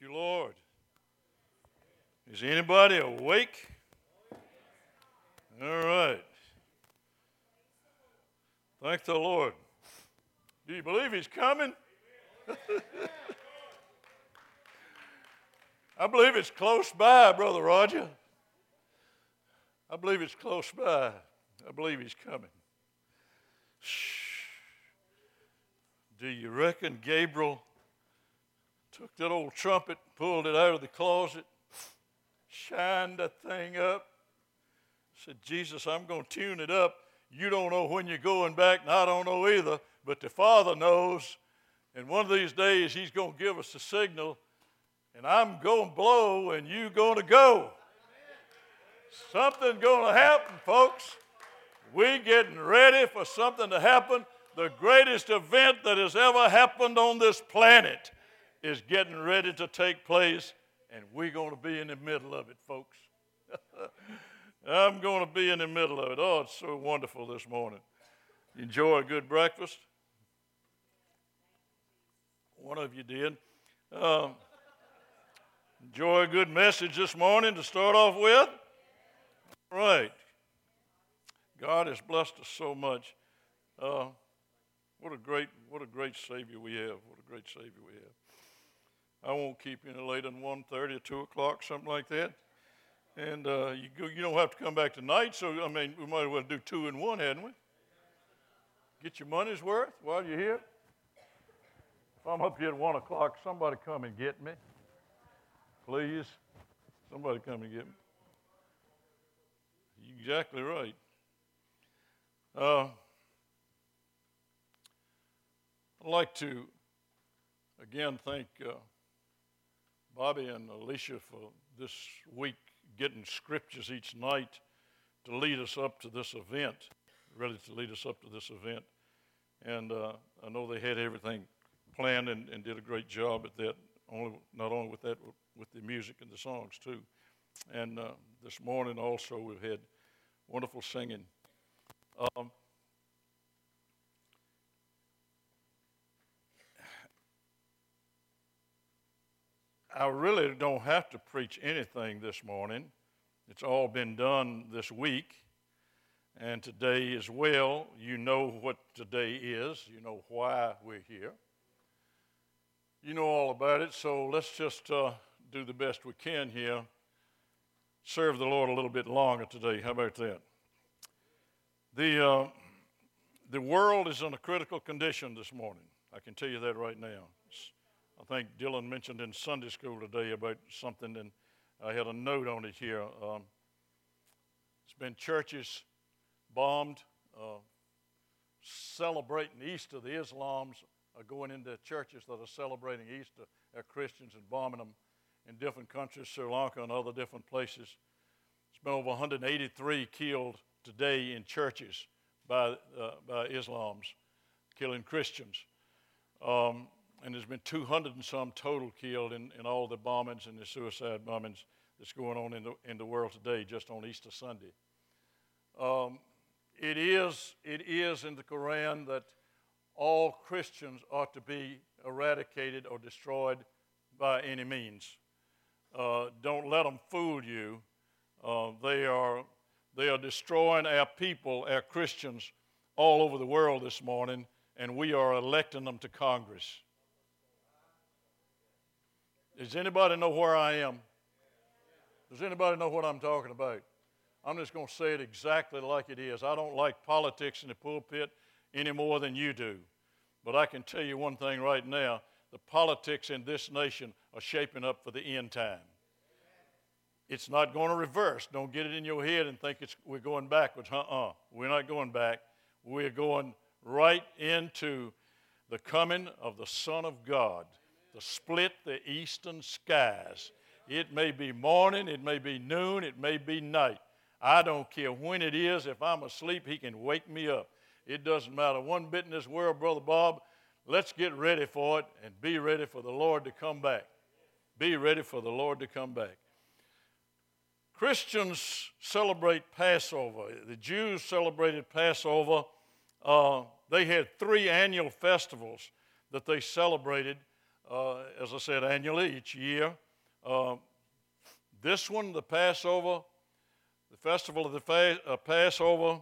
you, Lord. Is anybody awake? All right. Thank the Lord. Do you believe He's coming? I believe it's close by, Brother Roger. I believe it's close by. I believe He's coming. Shh. Do you reckon Gabriel took that old trumpet, pulled it out of the closet, shined that thing up, said, Jesus, I'm going to tune it up. You don't know when you're going back, and I don't know either, but the Father knows. And one of these days, He's going to give us a signal, and I'm going to blow, and you're going to go. Something's going to happen, folks. We're getting ready for something to happen. The greatest event that has ever happened on this planet is getting ready to take place, and we're going to be in the middle of it, folks. I'm going to be in the middle of it. Oh, it's so wonderful this morning. Enjoy a good breakfast. One of you did. Um, enjoy a good message this morning to start off with. All right. God has blessed us so much. Uh, what a great, what a great Savior we have. What a great Savior we have. I won't keep you any later than 1.30 or 2 o'clock, something like that. And uh, you, go, you don't have to come back tonight, so, I mean, we might as well do two in one, hadn't we? Get your money's worth while you're here. If I'm up here at 1 o'clock, somebody come and get me. Please. Somebody come and get me. You're exactly right. Uh, I'd like to again thank uh, Bobby and Alicia for this week getting scriptures each night to lead us up to this event, really to lead us up to this event. And uh, I know they had everything planned and, and, did a great job at that, only, not only with that, with the music and the songs too. And uh, this morning also we've had wonderful singing. Um, I really don't have to preach anything this morning. It's all been done this week. And today as well, you know what today is. You know why we're here. You know all about it, so let's just uh, do the best we can here. Serve the Lord a little bit longer today. How about that? The, uh, the world is in a critical condition this morning. I can tell you that right now. I think Dylan mentioned in Sunday school today about something, and I had a note on it here. Um, it's been churches bombed, uh, celebrating Easter. The Islams are going into churches that are celebrating Easter. They're Christians and bombing them in different countries, Sri Lanka and other different places. It's been over 183 killed today in churches by, uh, by Islams, killing Christians. Um, and there's been 200 and some total killed in, in all the bombings and the suicide bombings that's going on in the, in the world today, just on Easter Sunday. Um, it, is, it is in the Quran that all Christians ought to be eradicated or destroyed by any means. Uh, don't let them fool you. Uh, they, are, they are destroying our people, our Christians, all over the world this morning, and we are electing them to Congress. Does anybody know where I am? Does anybody know what I'm talking about? I'm just going to say it exactly like it is. I don't like politics in the pulpit any more than you do. But I can tell you one thing right now the politics in this nation are shaping up for the end time. It's not going to reverse. Don't get it in your head and think it's, we're going backwards. Uh uh-uh. uh. We're not going back. We're going right into the coming of the Son of God to split the eastern skies. It may be morning, it may be noon, it may be night. I don't care when it is. If I'm asleep, He can wake me up. It doesn't matter one bit in this world, Brother Bob. Let's get ready for it and be ready for the Lord to come back. Be ready for the Lord to come back. Christians celebrate Passover. The Jews celebrated Passover. Uh, they had three annual festivals that they celebrated uh, as I said, annually each year. Uh, this one, the Passover, the festival of the fa- uh, Passover,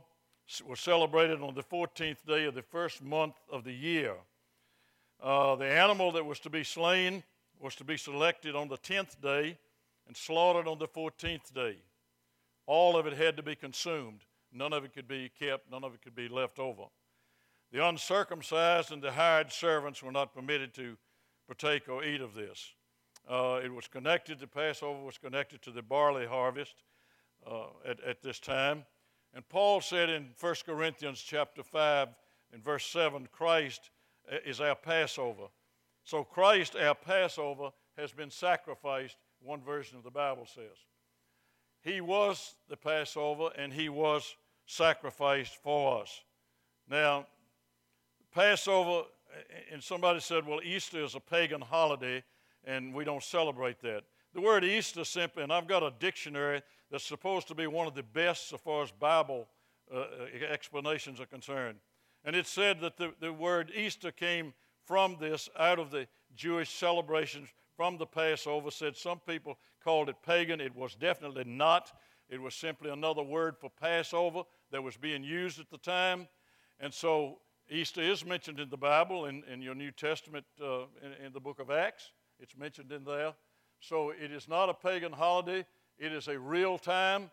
was celebrated on the 14th day of the first month of the year. Uh, the animal that was to be slain was to be selected on the 10th day and slaughtered on the 14th day. All of it had to be consumed. None of it could be kept, none of it could be left over. The uncircumcised and the hired servants were not permitted to partake or eat of this. Uh, it was connected, the Passover was connected to the barley harvest uh, at, at this time. And Paul said in 1 Corinthians chapter 5 in verse 7, Christ is our Passover. So Christ, our Passover, has been sacrificed, one version of the Bible says. He was the Passover and he was sacrificed for us. Now, Passover, and somebody said, well, Easter is a pagan holiday and we don't celebrate that. The word Easter simply, and I've got a dictionary that's supposed to be one of the best as far as Bible uh, uh, explanations are concerned. And it said that the, the word Easter came from this, out of the Jewish celebrations from the Passover. Said some people called it pagan. It was definitely not. It was simply another word for Passover that was being used at the time. And so Easter is mentioned in the Bible, in, in your New Testament, uh, in, in the book of Acts. It's mentioned in there. So it is not a pagan holiday, it is a real time.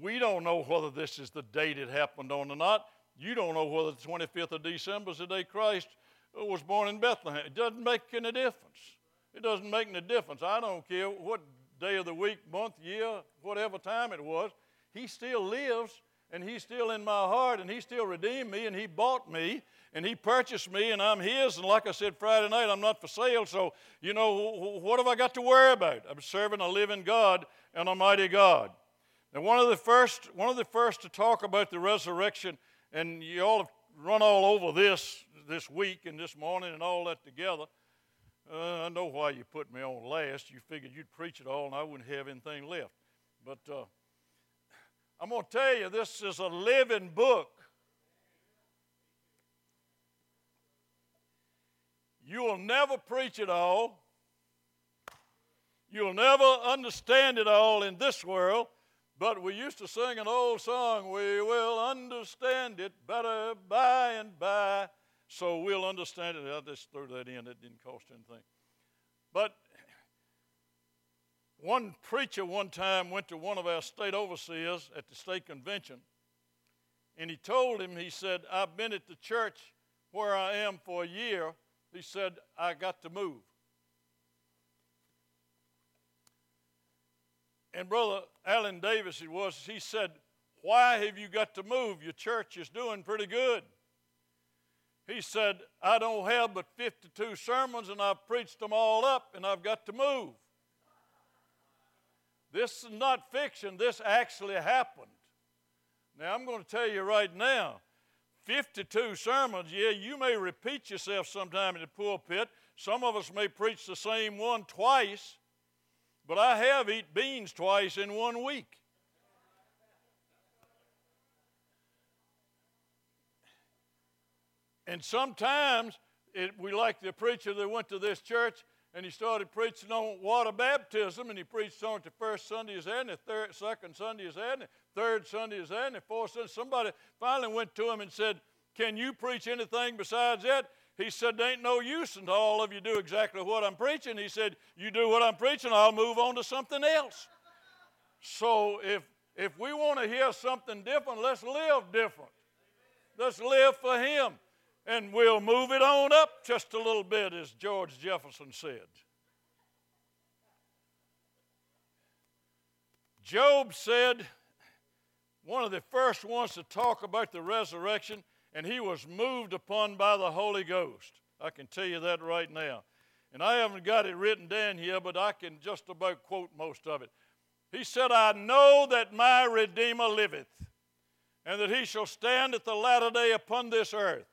We don't know whether this is the date it happened on or not. You don't know whether the 25th of December is the day Christ was born in Bethlehem. It doesn't make any difference. It doesn't make any difference. I don't care what day of the week, month, year, whatever time it was. He still lives and He's still in my heart and He still redeemed me and He bought me and He purchased me and I'm His. And like I said Friday night, I'm not for sale. So, you know, what have I got to worry about? I'm serving a living God and Almighty God. Now, one of the first, one of the first to talk about the resurrection, and you all have run all over this this week and this morning and all that together. Uh, I know why you put me on last. You figured you'd preach it all and I wouldn't have anything left. But uh, I'm going to tell you, this is a living book. You'll never preach it all. You'll never understand it all in this world. But we used to sing an old song, We will understand it better by and by. So we'll understand it. I just threw that in, it didn't cost anything. But one preacher one time went to one of our state overseers at the state convention, and he told him, he said, I've been at the church where I am for a year. He said, I got to move. And Brother Alan Davis, it was, he said, Why have you got to move? Your church is doing pretty good. He said, I don't have but 52 sermons and I've preached them all up and I've got to move. This is not fiction, this actually happened. Now, I'm going to tell you right now 52 sermons, yeah, you may repeat yourself sometime in the pulpit. Some of us may preach the same one twice, but I have eaten beans twice in one week. And sometimes it, we like the preacher that went to this church and he started preaching on water baptism and he preached on it the first Sunday is there and the third, second Sunday is there and the third Sunday is there and the fourth Sunday. Somebody finally went to him and said, Can you preach anything besides that? He said, There ain't no use until all of you do exactly what I'm preaching. He said, You do what I'm preaching, I'll move on to something else. So if if we want to hear something different, let's live different. Let's live for Him and we'll move it on up just a little bit, as George Jefferson said. Job said, one of the first ones to talk about the resurrection, and he was moved upon by the Holy Ghost. I can tell you that right now. And I haven't got it written down here, but I can just about quote most of it. He said, I know that my Redeemer liveth, and that he shall stand at the latter day upon this earth.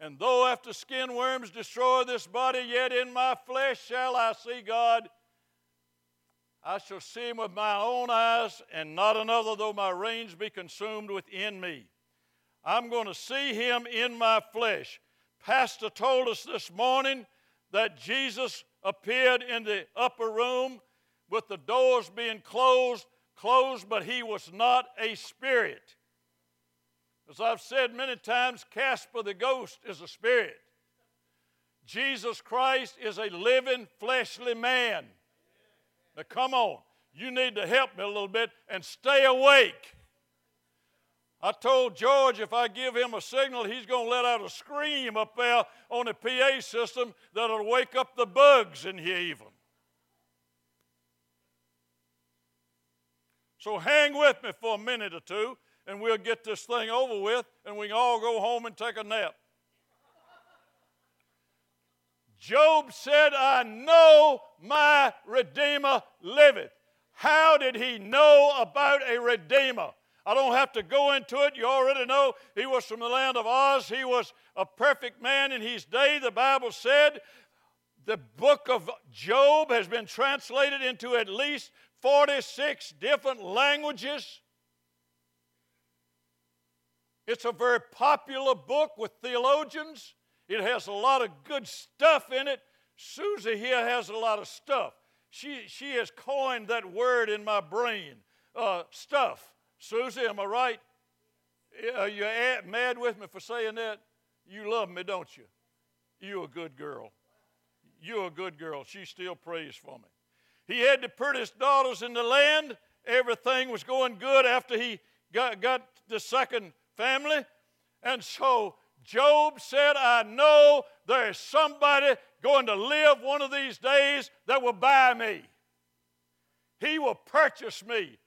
And though after skin worms destroy this body, yet in my flesh shall I see God. I shall see him with my own eyes, and not another, though my reins be consumed within me. I'm going to see him in my flesh. Pastor told us this morning that Jesus appeared in the upper room with the doors being closed, closed, but he was not a spirit. As I've said many times, Casper the ghost is a spirit. Jesus Christ is a living, fleshly man. Now, come on. You need to help me a little bit and stay awake. I told George if I give him a signal, he's going to let out a scream up there on the PA system that'll wake up the bugs in here, even. So hang with me for a minute or two, and we'll get this thing over with, and we can all go home and take a nap. Job said, I know my Redeemer liveth. How did he know about a Redeemer? I don't have to go into it. You already know he was from the land of Uz. He was a perfect man in his day. The Bible said the book of Job has been translated into at least 46 different languages. It's a very popular book with theologians. It has a lot of good stuff in it. Susie here has a lot of stuff. She, she has coined that word in my brain uh, stuff. Susie, am I right? Are you mad with me for saying that? You love me, don't you? You're a good girl. You're a good girl. She still prays for me. He had the prettiest daughters in the land. Everything was going good after he got, got the second family. And so Job said, I know there is somebody going to live one of these days that will buy me. He will purchase me.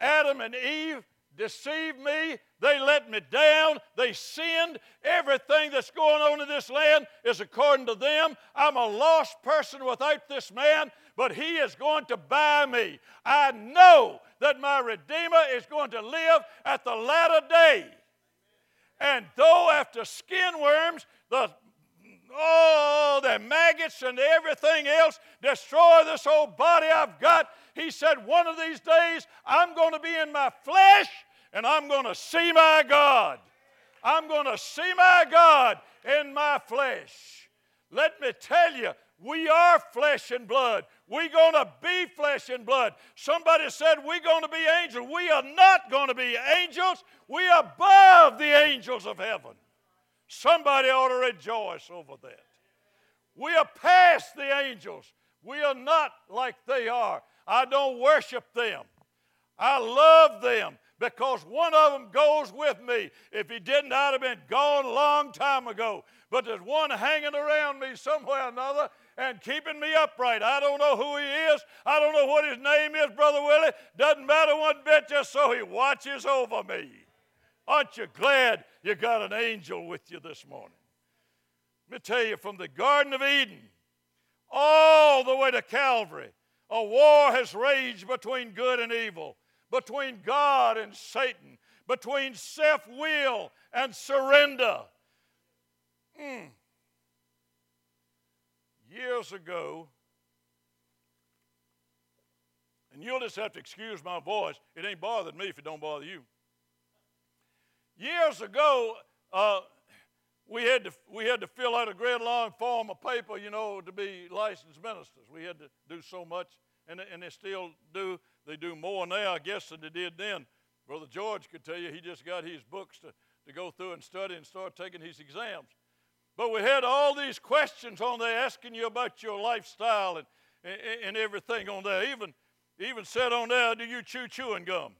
Adam and Eve deceived me. They let me down. They sinned. Everything that's going on in this land is according to them. I'm a lost person without this man, but he is going to buy me. I know that my Redeemer is going to live at the latter day. And though after skin worms, the oh, the maggots and everything else destroy this old body I've got, he said, One of these days I'm going to be in my flesh and I'm going to see my God. I'm going to see my God in my flesh. Let me tell you, we are flesh and blood. We're going to be flesh and blood. Somebody said we're going to be angels. We are not going to be angels. We are above the angels of heaven. Somebody ought to rejoice over that. We are past the angels. We are not like they are. I don't worship them. I love them because one of them goes with me. If he didn't, I'd have been gone a long time ago. But there's one hanging around me somewhere or another and keeping me upright. I don't know who he is. I don't know what his name is, Brother Willie. Doesn't matter one bit, just so he watches over me. Aren't you glad you got an angel with you this morning? Let me tell you, from the Garden of Eden all the way to Calvary, a war has raged between good and evil, between God and Satan, between self will and surrender. Mm. Years ago, and you'll just have to excuse my voice, it ain't bothered me if it don't bother you. Years ago, uh, we had to we had to fill out a great long form of paper, you know, to be licensed ministers. We had to do so much, and and they still do. They do more now, I guess, than they did then. Brother George could tell you he just got his books to, to go through and study and start taking his exams. But we had all these questions on there asking you about your lifestyle and, and, and everything on there. Even even said on there, do you chew chewing gum?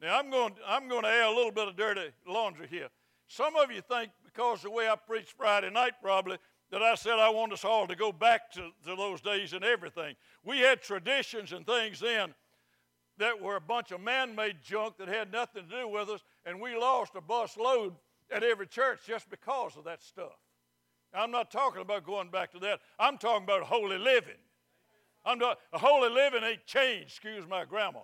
Now I'm going I'm going to air a little bit of dirty laundry here. Some of you think because the way I preached Friday night, probably, that I said I want us all to go back to, to those days and everything. We had traditions and things then that were a bunch of man made junk that had nothing to do with us, and we lost a bus load at every church just because of that stuff. I'm not talking about going back to that. I'm talking about holy living. I'm not, holy living ain't changed, excuse my grandma.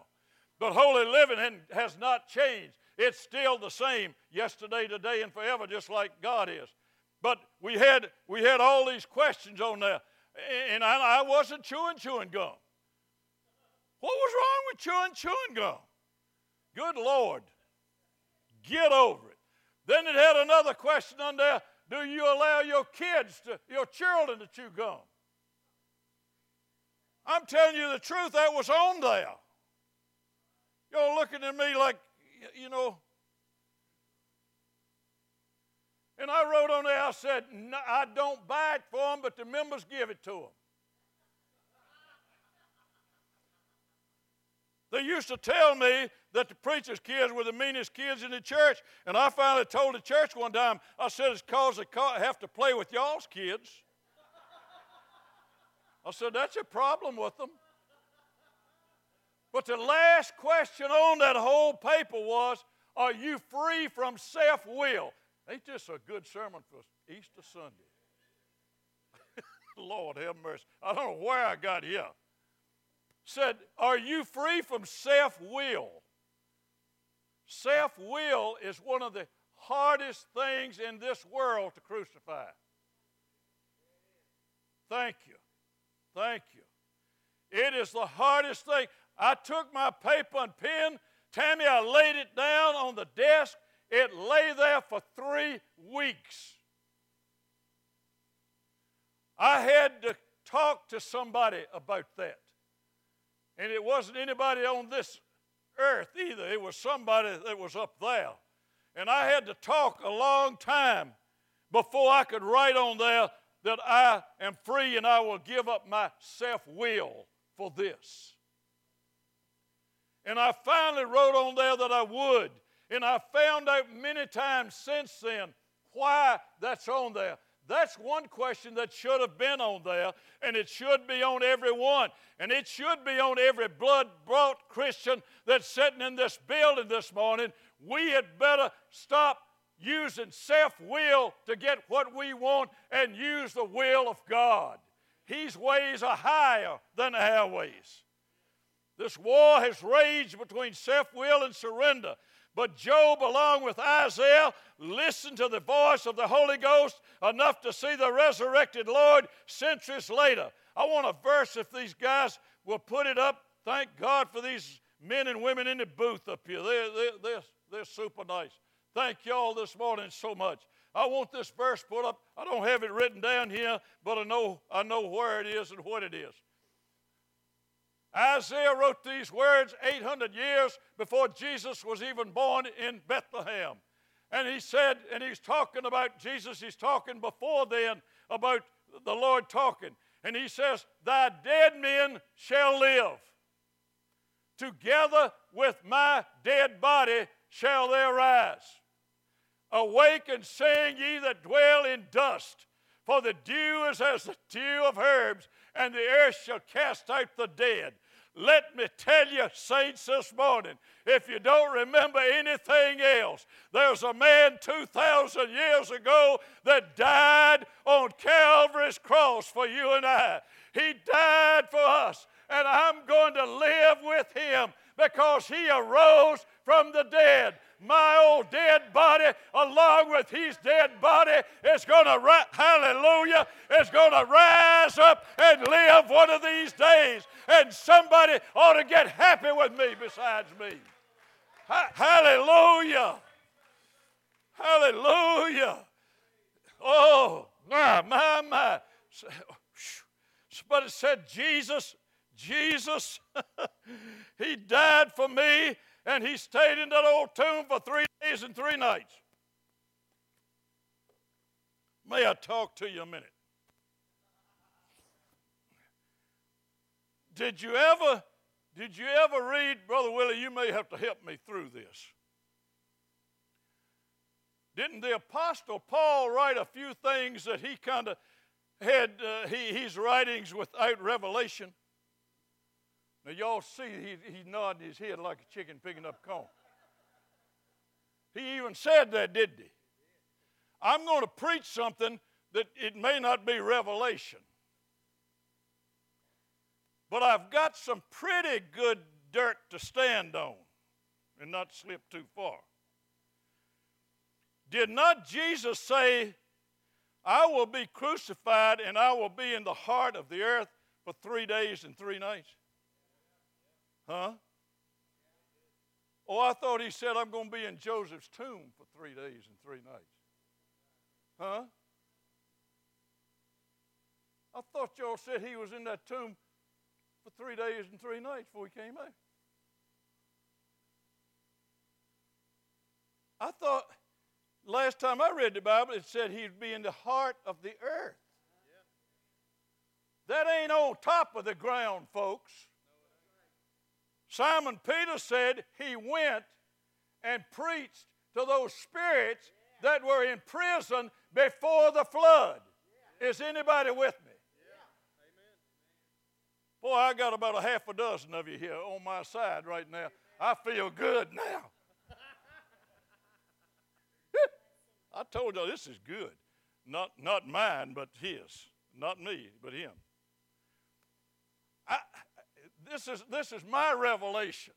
But holy living has not changed. It's still the same yesterday, today, and forever, just like God is. But we had, we had all these questions on there, and I, I wasn't chewing chewing gum. What was wrong with chewing chewing gum? Good Lord, get over it. Then it had another question on there Do you allow your kids, to, your children, to chew gum? I'm telling you the truth, that was on there. You're looking at me like, you know. And I wrote on there, I said, I don't buy it for them, but the members give it to them. They used to tell me that the preacher's kids were the meanest kids in the church. And I finally told the church one time, I said, it's because they have to play with y'all's kids. I said, that's a problem with them. But the last question on that whole paper was, Are you free from self will? Ain't this a good sermon for Easter Sunday? Lord have mercy. I don't know where I got here said, Are you free from self will? Self will is one of the hardest things in this world to crucify. Thank you. Thank you. It is the hardest thing. I took my paper and pen, Tammy, I laid it down on the desk. It lay there for three weeks. I had to talk to somebody about that. And it wasn't anybody on this earth either, it was somebody that was up there. And I had to talk a long time before I could write on there that I am free and I will give up my self will for this. And I finally wrote on there that I would. And I found out many times since then why that's on there. That's one question that should have been on there, and it should be on every one. And it should be on every blood brought Christian that's sitting in this building this morning. We had better stop using self will to get what we want and use the will of God. His ways are higher than our ways. This war has raged between self will and surrender. But Job, along with Isaiah, listened to the voice of the Holy Ghost enough to see the resurrected Lord centuries later. I want a verse if these guys will put it up. Thank God for these men and women in the booth up here. They're, they're, they're, they're super nice. Thank y'all this morning so much. I want this verse put up. I don't have it written down here, but I know, I know where it is and what it is. Isaiah wrote these words 800 years before Jesus was even born in Bethlehem. And he said, and he's talking about Jesus, he's talking before then about the Lord talking. And he says, Thy dead men shall live. Together with my dead body shall they arise. Awake and sing, ye that dwell in dust, for the dew is as the dew of herbs, and the earth shall cast out the dead. Let me tell you, saints, this morning, if you don't remember anything else, there's a man 2,000 years ago that died on Calvary's cross for you and I. He died for us, and I'm going to live with him because he arose from the dead my old dead body along with his dead body is going to, hallelujah, is going to rise up and live one of these days. And somebody ought to get happy with me besides me. Ha- hallelujah. Hallelujah. Oh, my, my, my. But it said, Jesus, Jesus, He died for me and he stayed in that old tomb for three days and three nights. May I talk to you a minute? Did you ever, did you ever read, Brother Willie, you may have to help me through this. Didn't the Apostle Paul write a few things that he kind of had uh, he, his writings without revelation? Now, y'all see he, he's nodding his head like a chicken picking up corn. He even said that, didn't he? I'm going to preach something that it may not be revelation. But I've got some pretty good dirt to stand on and not slip too far. Did not Jesus say, I will be crucified and I will be in the heart of the earth for three days and three nights? Huh? Oh, I thought he said, I'm going to be in Joseph's tomb for three days and three nights. Huh? I thought y'all said he was in that tomb for three days and three nights before he came out. I thought last time I read the Bible, it said he'd be in the heart of the earth. That ain't on top of the ground, folks. Simon Peter said he went and preached to those spirits that were in prison before the flood. Is anybody with me? Boy, I got about a half a dozen of you here on my side right now. I feel good now. I told you this is good. Not, not mine, but his. Not me, but him. I, this, is, this is my revelation.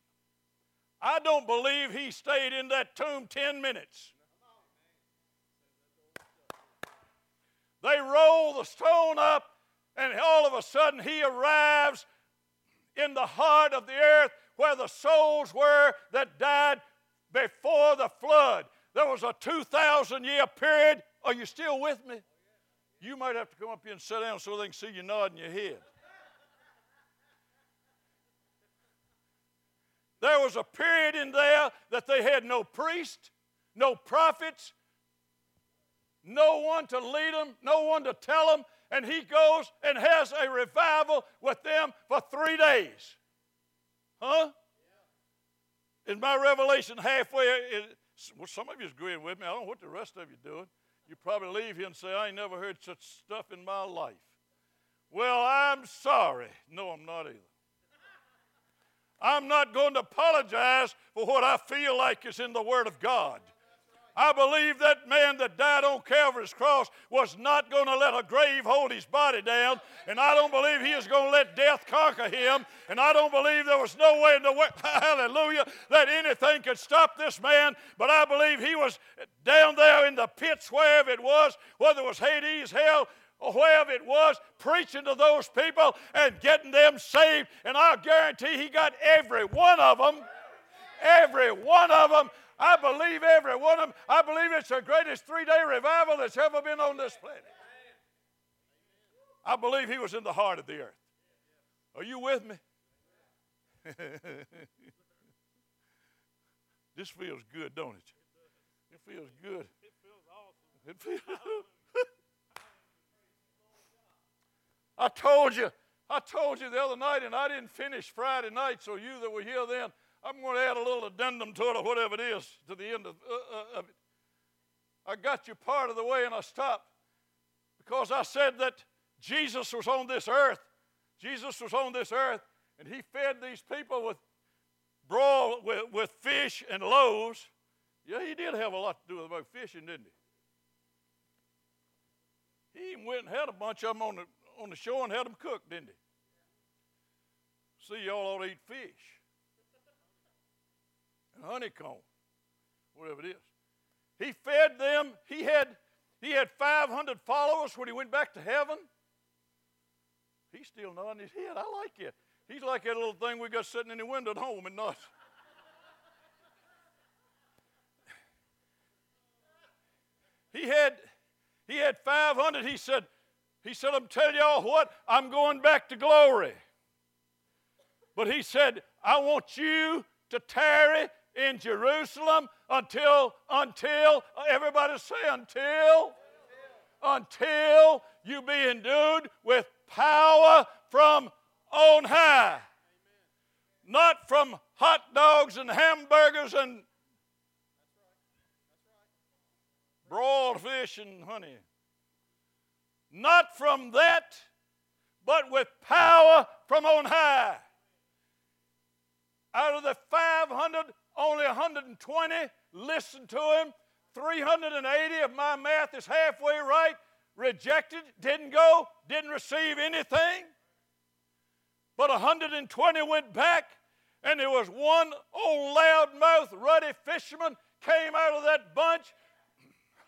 I don't believe he stayed in that tomb 10 minutes. They roll the stone up, and all of a sudden he arrives in the heart of the earth where the souls were that died before the flood. There was a 2,000 year period. Are you still with me? You might have to come up here and sit down so they can see you nodding your head. There was a period in there that they had no priest, no prophets, no one to lead them, no one to tell them, and he goes and has a revival with them for three days. Huh? Is my revelation halfway? well, some of you is agreeing with me. I don't know what the rest of you doing. You probably leave here and say, I ain't never heard such stuff in my life. Well, I'm sorry. No, I'm not either. I'm not going to apologize for what I feel like is in the Word of God. I believe that man that died on Calvary's cross was not going to let a grave hold his body down, and I don't believe he is going to let death conquer him, and I don't believe there was no way in the way, hallelujah, that anything could stop this man, but I believe he was down there in the pits, wherever it was, whether it was Hades, hell, wherever it was, preaching to those people and getting them saved, and I guarantee he got every one of them, every one of them I believe every one of them. I believe it's the greatest three day revival that's ever been on this planet. I believe he was in the heart of the earth. Are you with me? this feels good, don't it? It feels good. It feels awesome. It feels I told you, I told you the other night, and I didn't finish Friday night, so you that were here then, I'm going to add a little addendum to it or whatever it is to the end of, uh, uh, of it. I got you part of the way and I stopped because I said that Jesus was on this earth. Jesus was on this earth and he fed these people with broil with, with fish and loaves. Yeah, he did have a lot to do with about fishing, didn't he? He even went and had a bunch of them on the, on the shore and had them cooked, didn't he? See, y'all ought to eat fish and honeycomb, whatever it is. He fed them. He had, he had 500 followers when he went back to heaven. He's still nodding his head. I like it. He's like that little thing we got sitting in the window at home and not. he had he had 500. He said, he said, I'm telling y'all what, I'm going back to glory. But he said, I want you to tarry in Jerusalem until, until, everybody say until, until you be endued with power from on high. Not from hot dogs and hamburgers and broiled fish and honey. Not from that, but with power from on high. Out of the 500 only 120 listened to him. 380, if my math is halfway right, rejected, didn't go, didn't receive anything. But 120 went back, and there was one old loudmouth, ruddy fisherman came out of that bunch.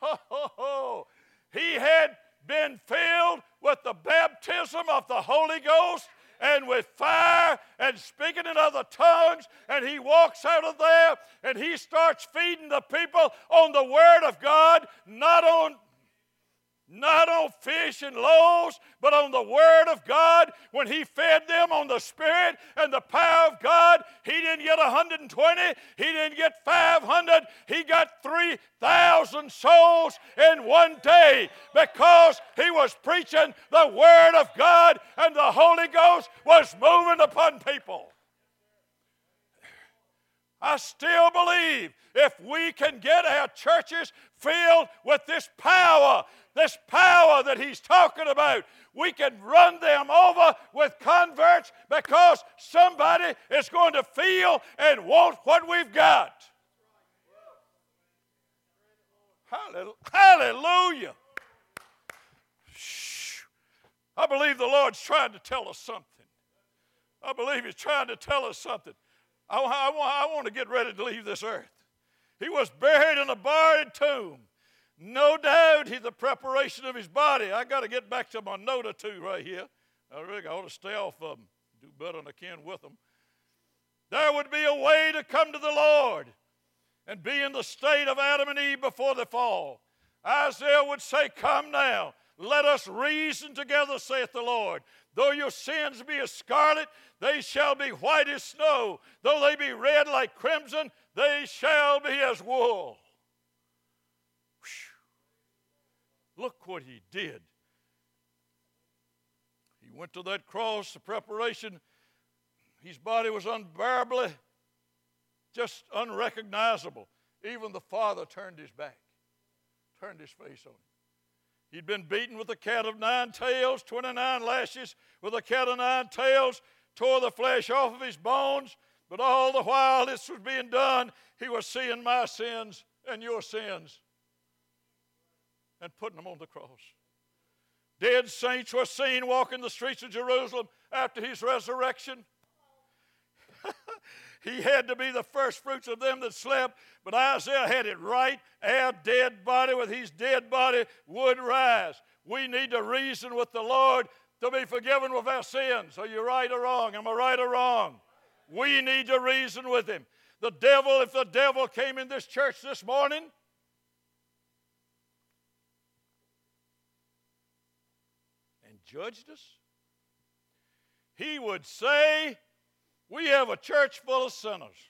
Oh, he had been filled with the baptism of the Holy Ghost and with fire and speaking in other tongues. And he walks out of there and he starts feeding the people on the Word of God, not on not on fish and loaves, but on the Word of God. When He fed them on the Spirit and the power of God, He didn't get 120, He didn't get 500, He got 3,000 souls in one day because He was preaching the Word of God and the Holy Ghost was moving upon people. I still believe if we can get our churches filled with this power, this power that he's talking about, we can run them over with converts because somebody is going to feel and want what we've got. Hallelujah. I believe the Lord's trying to tell us something. I believe He's trying to tell us something. I, I, I want to get ready to leave this earth. He was buried in a barred tomb. No doubt he's the preparation of his body. I got to get back to my note or two right here. I really ought to stay off of them, do better than I can with them. There would be a way to come to the Lord and be in the state of Adam and Eve before the fall. Isaiah would say, Come now, let us reason together, saith the Lord. Though your sins be as scarlet, they shall be white as snow. Though they be red like crimson, they shall be as wool. Look what he did. He went to that cross, the preparation. His body was unbearably, just unrecognizable. Even the Father turned his back, turned his face on him. He'd been beaten with a cat of nine tails, 29 lashes with a cat of nine tails, tore the flesh off of his bones. But all the while this was being done, he was seeing my sins and your sins and putting them on the cross. Dead saints were seen walking the streets of Jerusalem after his resurrection. he had to be the first fruits of them that slept, but Isaiah had it right. Our dead body with his dead body would rise. We need to reason with the Lord to be forgiven with our sins. Are you right or wrong? Am I right or wrong? We need to reason with him. The devil, if the devil came in this church this morning, and judged us, he would say, We have a church full of sinners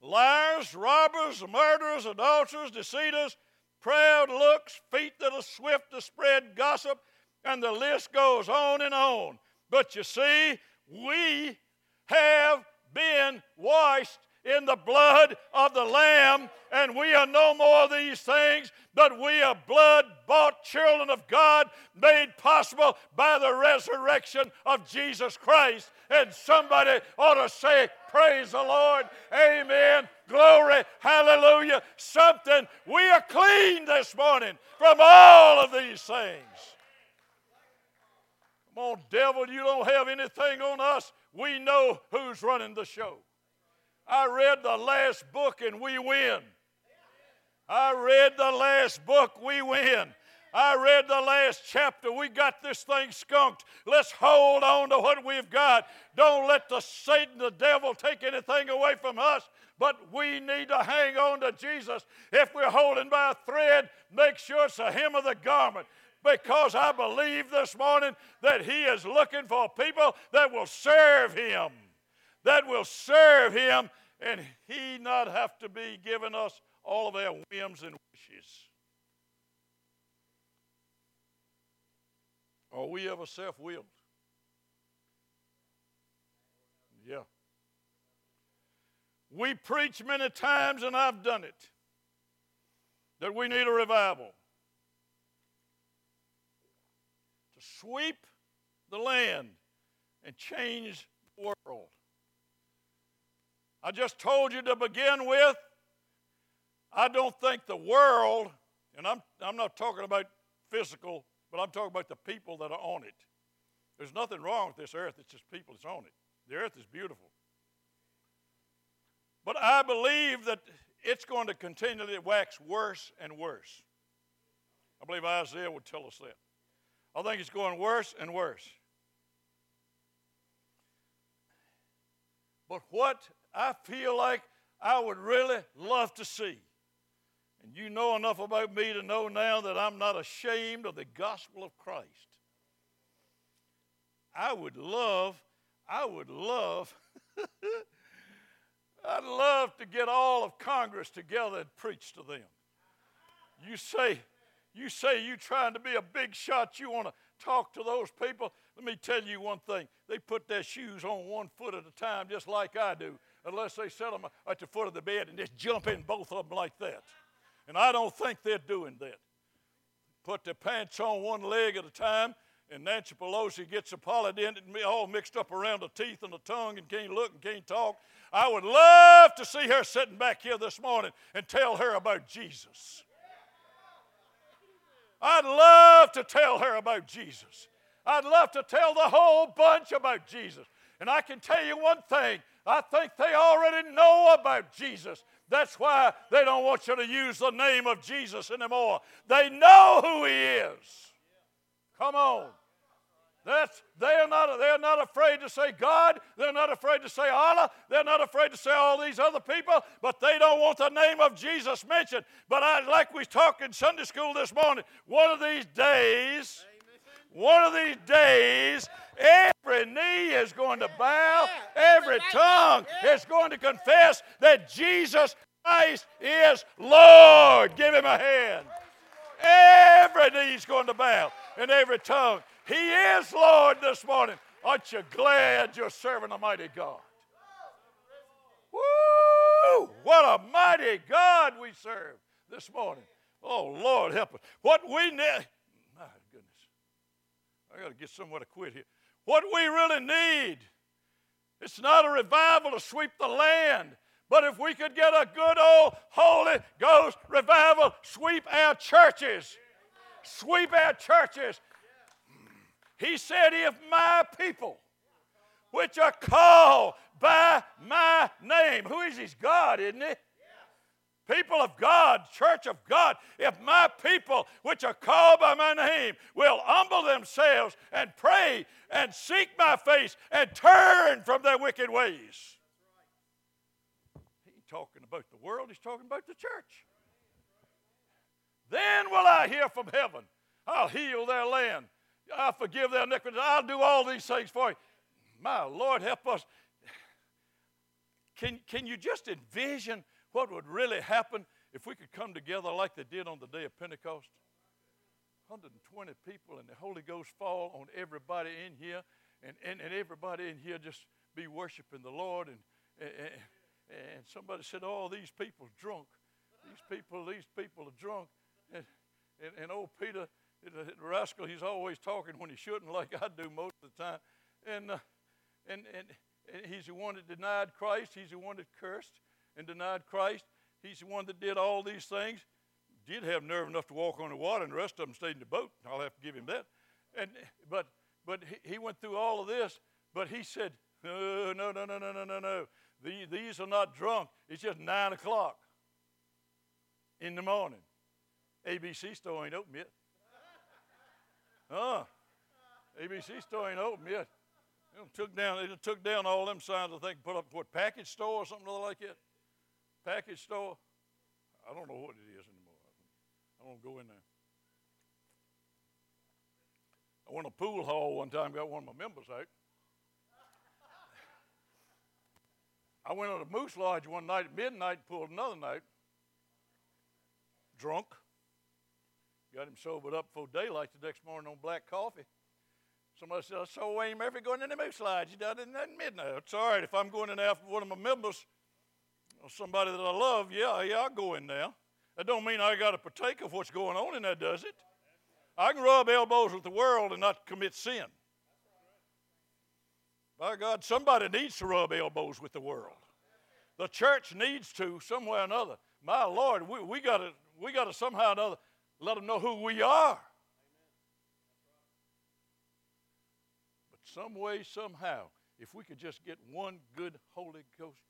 liars, robbers, murderers, adulterers, deceiters, proud looks, feet that are swift to spread gossip, and the list goes on and on. But you see, we have been washed in the blood of the Lamb, and we are no more these things, but we are blood bought children of God, made possible by the resurrection of Jesus Christ. And somebody ought to say, Praise the Lord, Amen, glory, hallelujah, something. We are clean this morning from all of these things. Come on, devil, you don't have anything on us. We know who's running the show. I read the last book and we win. I read the last book, we win. I read the last chapter. We got this thing skunked. Let's hold on to what we've got. Don't let the Satan, the devil, take anything away from us. But we need to hang on to Jesus. If we're holding by a thread, make sure it's the hem of the garment because I believe this morning that He is looking for people that will serve Him, that will serve Him, and He not have to be giving us all of our whims and wishes. Are we ever self willed? Yeah. We preach many times, and I've done it, that we need a revival. To sweep the land and change the world. I just told you to begin with, I don't think the world, and I'm, I'm not talking about physical, but I'm talking about the people that are on it. There's nothing wrong with this earth, it's just people that's on it. The earth is beautiful. But I believe that it's going to continually wax worse and worse. I believe Isaiah would tell us that. I think it's going worse and worse. But what I feel like I would really love to see, And you know enough about me to know now that I'm not ashamed of the gospel of Christ. I would love, I would love, I'd love to get all of Congress together and preach to them. You say, you say you're trying to be a big shot, you want to talk to those people. Let me tell you one thing. They put their shoes on one foot at a time, just like I do, unless they set them at the foot of the bed and just jump in both of them like that. And I don't think they're doing that. Put their pants on one leg at a time, and Nancy Pelosi gets a Polident and all mixed up around the teeth and the tongue and can't look and can't talk. I would love to see her sitting back here this morning and tell her about Jesus. I'd love to tell her about Jesus. I'd love to tell the whole bunch about Jesus. And I can tell you one thing I think they already know about Jesus. That's why they don't want you to use the name of Jesus anymore. They know who He is. Come on. That's, they're, not, they're not afraid to say God. They're not afraid to say Allah. They're not afraid to say all these other people, but they don't want the name of Jesus mentioned. But I, like we talked in Sunday school this morning, one of these days, one of these days, every knee is going to bow, every tongue is going to confess that Jesus Christ is Lord. Give him a hand. Every knee is going to bow, and every tongue. He is Lord this morning. Aren't you glad you're serving a mighty God? Woo! What a mighty God we serve this morning. Oh, Lord, help us. What we need, I got to get somewhere to quit here. What we really need, it's not a revival to sweep the land, but if we could get a good old Holy Ghost revival, sweep our churches, sweep our churches, he said, If my people, which are called by my name, who is He's God, isn't He? People of God, church of God, if my people, which are called by my name, will humble themselves and pray and seek my face and turn from their wicked ways. He's talking about the world, he's talking about the church. Then will I hear from heaven. I'll heal their land. I'll forgive their iniquities. I'll do all these things for you. My Lord, help us. Can, can you just envision what would really happen if we could come together like they did on the day of Pentecost? 120 people and the Holy Ghost fall on everybody in here, and, and, and everybody in here just be worshiping the Lord. And, and, and somebody said, Oh, these people drunk. These people, these people are drunk. And, and, and old Peter, the rascal, he's always talking when he shouldn't, like I do most of the time. And, uh, and, and, and he's the one that denied Christ. He's the one that cursed and denied Christ. He's the one that did all these things. Did have nerve enough to walk on the water, and the rest of them stayed in the boat. I'll have to give him that. And but but he, went through all of this. But he said, no, no, no, no, no, no, no, no. These, these are not drunk. It's just nine o'clock in the morning. ABC store ain't open yet. Huh? ABC store ain't open yet. They took down, they took down all them signs, I think, put up what, package store or something like that? Package store? I don't know what it is anymore. I don't go in there. I went to pool hall one time, got one of my members out. I went on a Moose Lodge one night at midnight, pulled another night, drunk. Got him sobered up for daylight the next morning on black coffee. Somebody said, I saw Wayne Murphy going in the moose lodge. He done it at midnight. It's all right. If I'm going in after one of my members somebody that I love, yeah, yeah, I'll go in there. That don't mean I got to partake of what's going on in there, does it? I can rub elbows with the world and not commit sin. By God, somebody needs to rub elbows with the world. The church needs to, somewhere or another. My Lord, we, we got to we gotta somehow or another let them know who we are. But some way, somehow, if we could just get one good Holy Ghost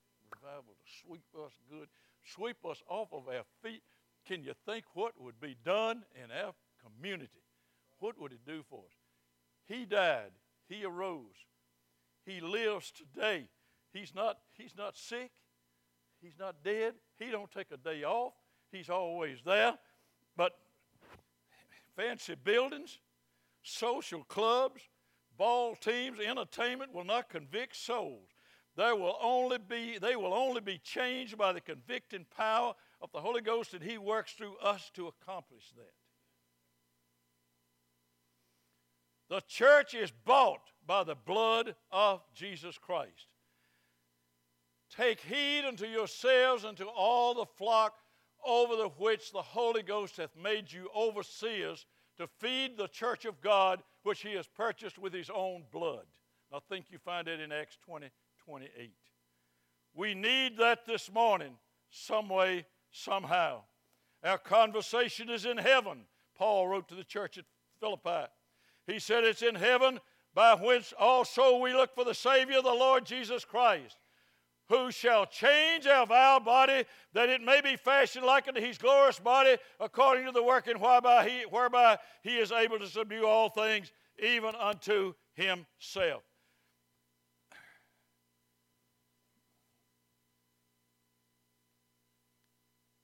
revival to sweep us good, sweep us off of our feet, can you think what would be done in our community? What would it do for us? He died. He arose. He lives today. He's not, he's not sick. He's not dead. He don't take a day off. He's always there. But fancy buildings, social clubs, ball teams, entertainment will not convict souls. There will only be, they will only be changed by the convicting power of the Holy Ghost, and He works through us to accomplish that. The church is bought by the blood of Jesus Christ. Take heed unto yourselves and to all the flock over the which the Holy Ghost hath made you overseers to feed the church of God, which he has purchased with his own blood. I think you find it in Acts 20 28. We need that this morning, some way, somehow. Our conversation is in heaven. Paul wrote to the church at Philippi. He said, It's in heaven, by whence also we look for the Savior, the Lord Jesus Christ, who shall change our vile body, that it may be fashioned like unto his glorious body, according to the working whereby he, whereby he is able to subdue all things, even unto himself.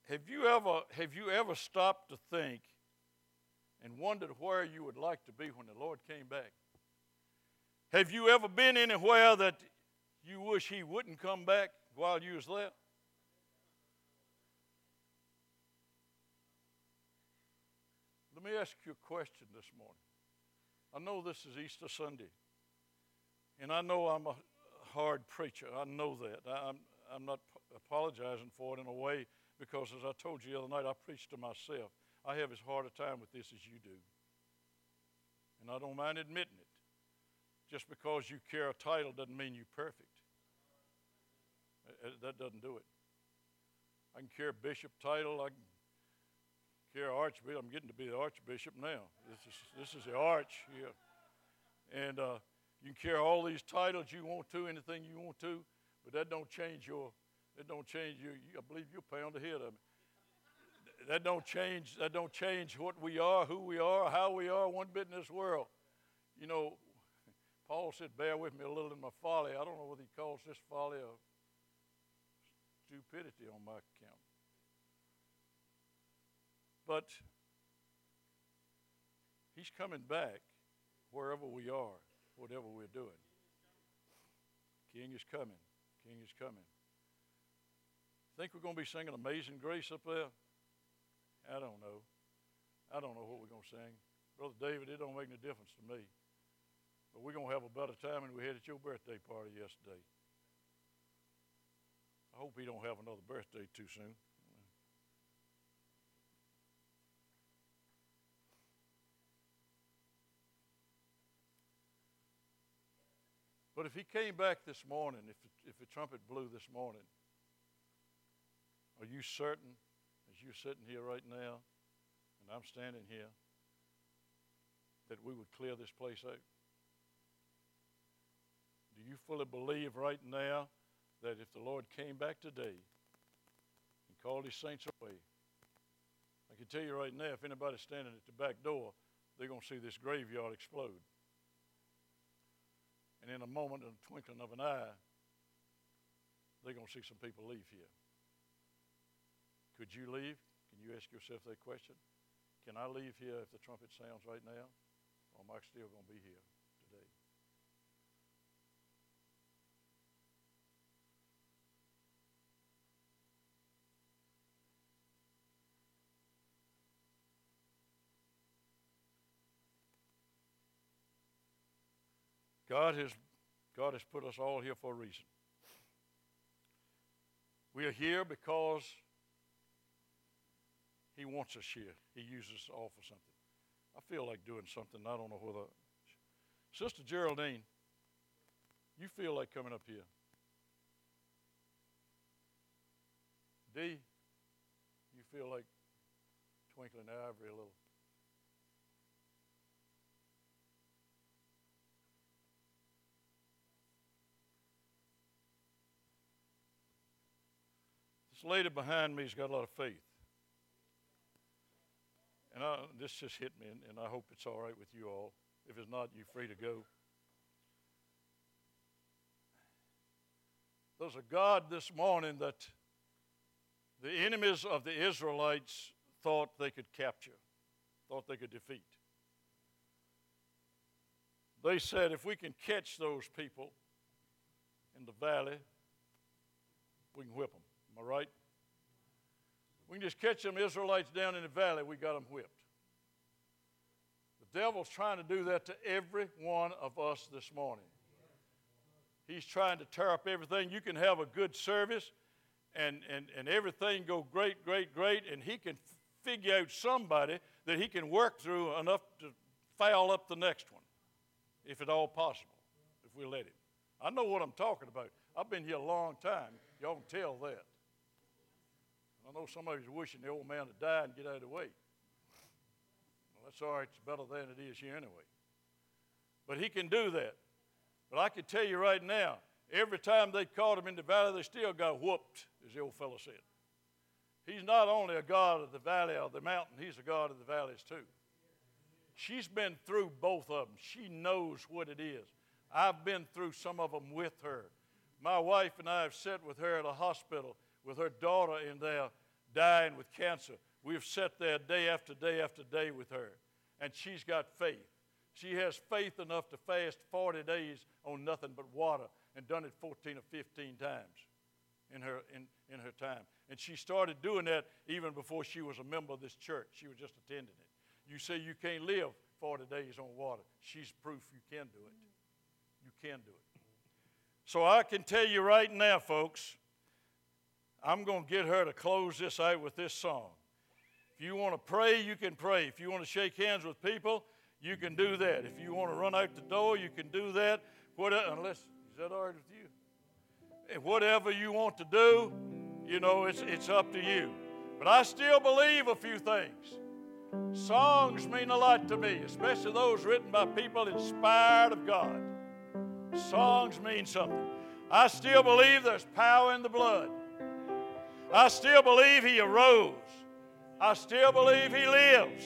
Have you ever, have you ever stopped to think and wondered where you would like to be when the Lord came back? Have you ever been anywhere that you wish He wouldn't come back while you was there? Let me ask you a question this morning. I know this is Easter Sunday, and I know I'm a hard preacher. I know that. I'm, I'm not apologizing for it in a way because, as I told you the other night, I preached to myself. I have as hard a time with this as you do. And I don't mind admitting it. Just because you carry a title doesn't mean you're perfect. That doesn't do it. I can carry a bishop title. I can carry archbishop. I'm getting to be the archbishop now. This is, this is the arch here. And uh, you can carry all these titles you want to, anything you want to, but that don't change your it don't change you. I believe you're a pound ahead of me. That don't change. That don't change what we are, who we are, how we are, one bit in this world. You know, Paul said, "Bear with me a little in my folly." I don't know whether he calls this folly or stupidity on my account, but he's coming back wherever we are, whatever we're doing. King is coming. King is coming. Think we're going to be singing Amazing Grace up there? I don't know. I don't know what we're going to sing. Brother David, it don't make any difference to me. But we're going to have a better time than we had at your birthday party yesterday. I hope he don't have another birthday too soon. But if he came back this morning, if, if the trumpet blew this morning, are you certain, as you're sitting here right now, and I'm standing here, that we would clear this place out? Do you fully believe right now that if the Lord came back today and called his saints away, I can tell you right now, if anybody's standing at the back door, they're going to see this graveyard explode. And in a moment, in a twinkling of an eye, they're going to see some people leave here. Could you leave? Can you ask yourself that question? Can I leave here if the trumpet sounds right now? Or am I still going to be here today? God has, God has put us all here for a reason. We are here because he wants us here. He uses us all for something. I feel like doing something. I don't know whether. Sister Geraldine, you feel like coming up here. D, you feel like twinkling ivory a little. This lady behind me has got a lot of faith. And I, this just hit me, and, and I hope it's all right with you all. If it's not, you're free to go. There's a God this morning that the enemies of the Israelites thought they could capture, thought they could defeat. They said, if we can catch those people in the valley, we can whip them. Am I right? We can just catch them Israelites down in the valley, we got them whipped. The devil's trying to do that to every one of us this morning. He's trying to tear up everything. You can have a good service and, and, and everything go great, great, great, and he can figure out somebody that he can work through enough to foul up the next one, if at all possible, if we let him. I know what I'm talking about. I've been here a long time. Y'all can tell that. I know somebody's wishing the old man to die and get out of the way. Well, that's all right. It's better than it is here anyway. But he can do that. But I can tell you right now, every time they caught him in the valley, they still got whooped, as the old fellow said. He's not only a God of the valley or the mountain, he's a God of the valleys too. She's been through both of them. She knows what it is. I've been through some of them with her. My wife and I have sat with her at a hospital with her daughter in there dying with cancer. We've sat there day after day after day with her, and she's got faith. She has faith enough to fast 40 days on nothing but water and done it 14 or 15 times in her, in, in her time. And she started doing that even before she was a member of this church. She was just attending it. You say you can't live 40 days on water. She's proof you can do it. You can do it. So I can tell you right now, folks, I'm going to get her to close this out with this song. If you want to pray, you can pray. If you want to shake hands with people, you can do that. If you want to run out the door, you can do that. Whatever, unless, is that all right with you? Whatever you want to do, you know, it's, it's up to you. But I still believe a few things. Songs mean a lot to me, especially those written by people inspired of God. Songs mean something. I still believe there's power in the blood. I still believe He arose. I still believe He lives.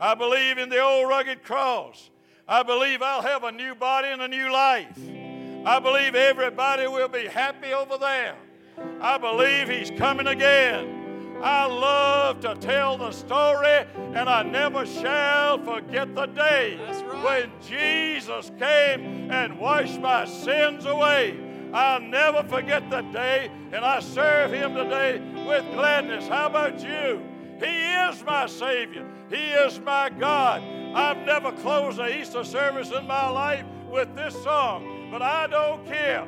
I believe in the old rugged cross. I believe I'll have a new body and a new life. I believe everybody will be happy over there. I believe He's coming again. I love to tell the story, and I never shall forget the day right. when Jesus came and washed my sins away. I'll never forget the day, and I serve Him today with gladness. How about you? He is my Savior, He is my God. I've never closed an Easter service in my life with this song, but I don't care.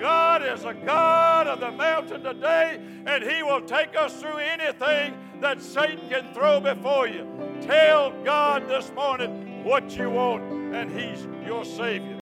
God is a God of the mountain today, and He will take us through anything that Satan can throw before you. Tell God this morning what you want, and He's your Savior.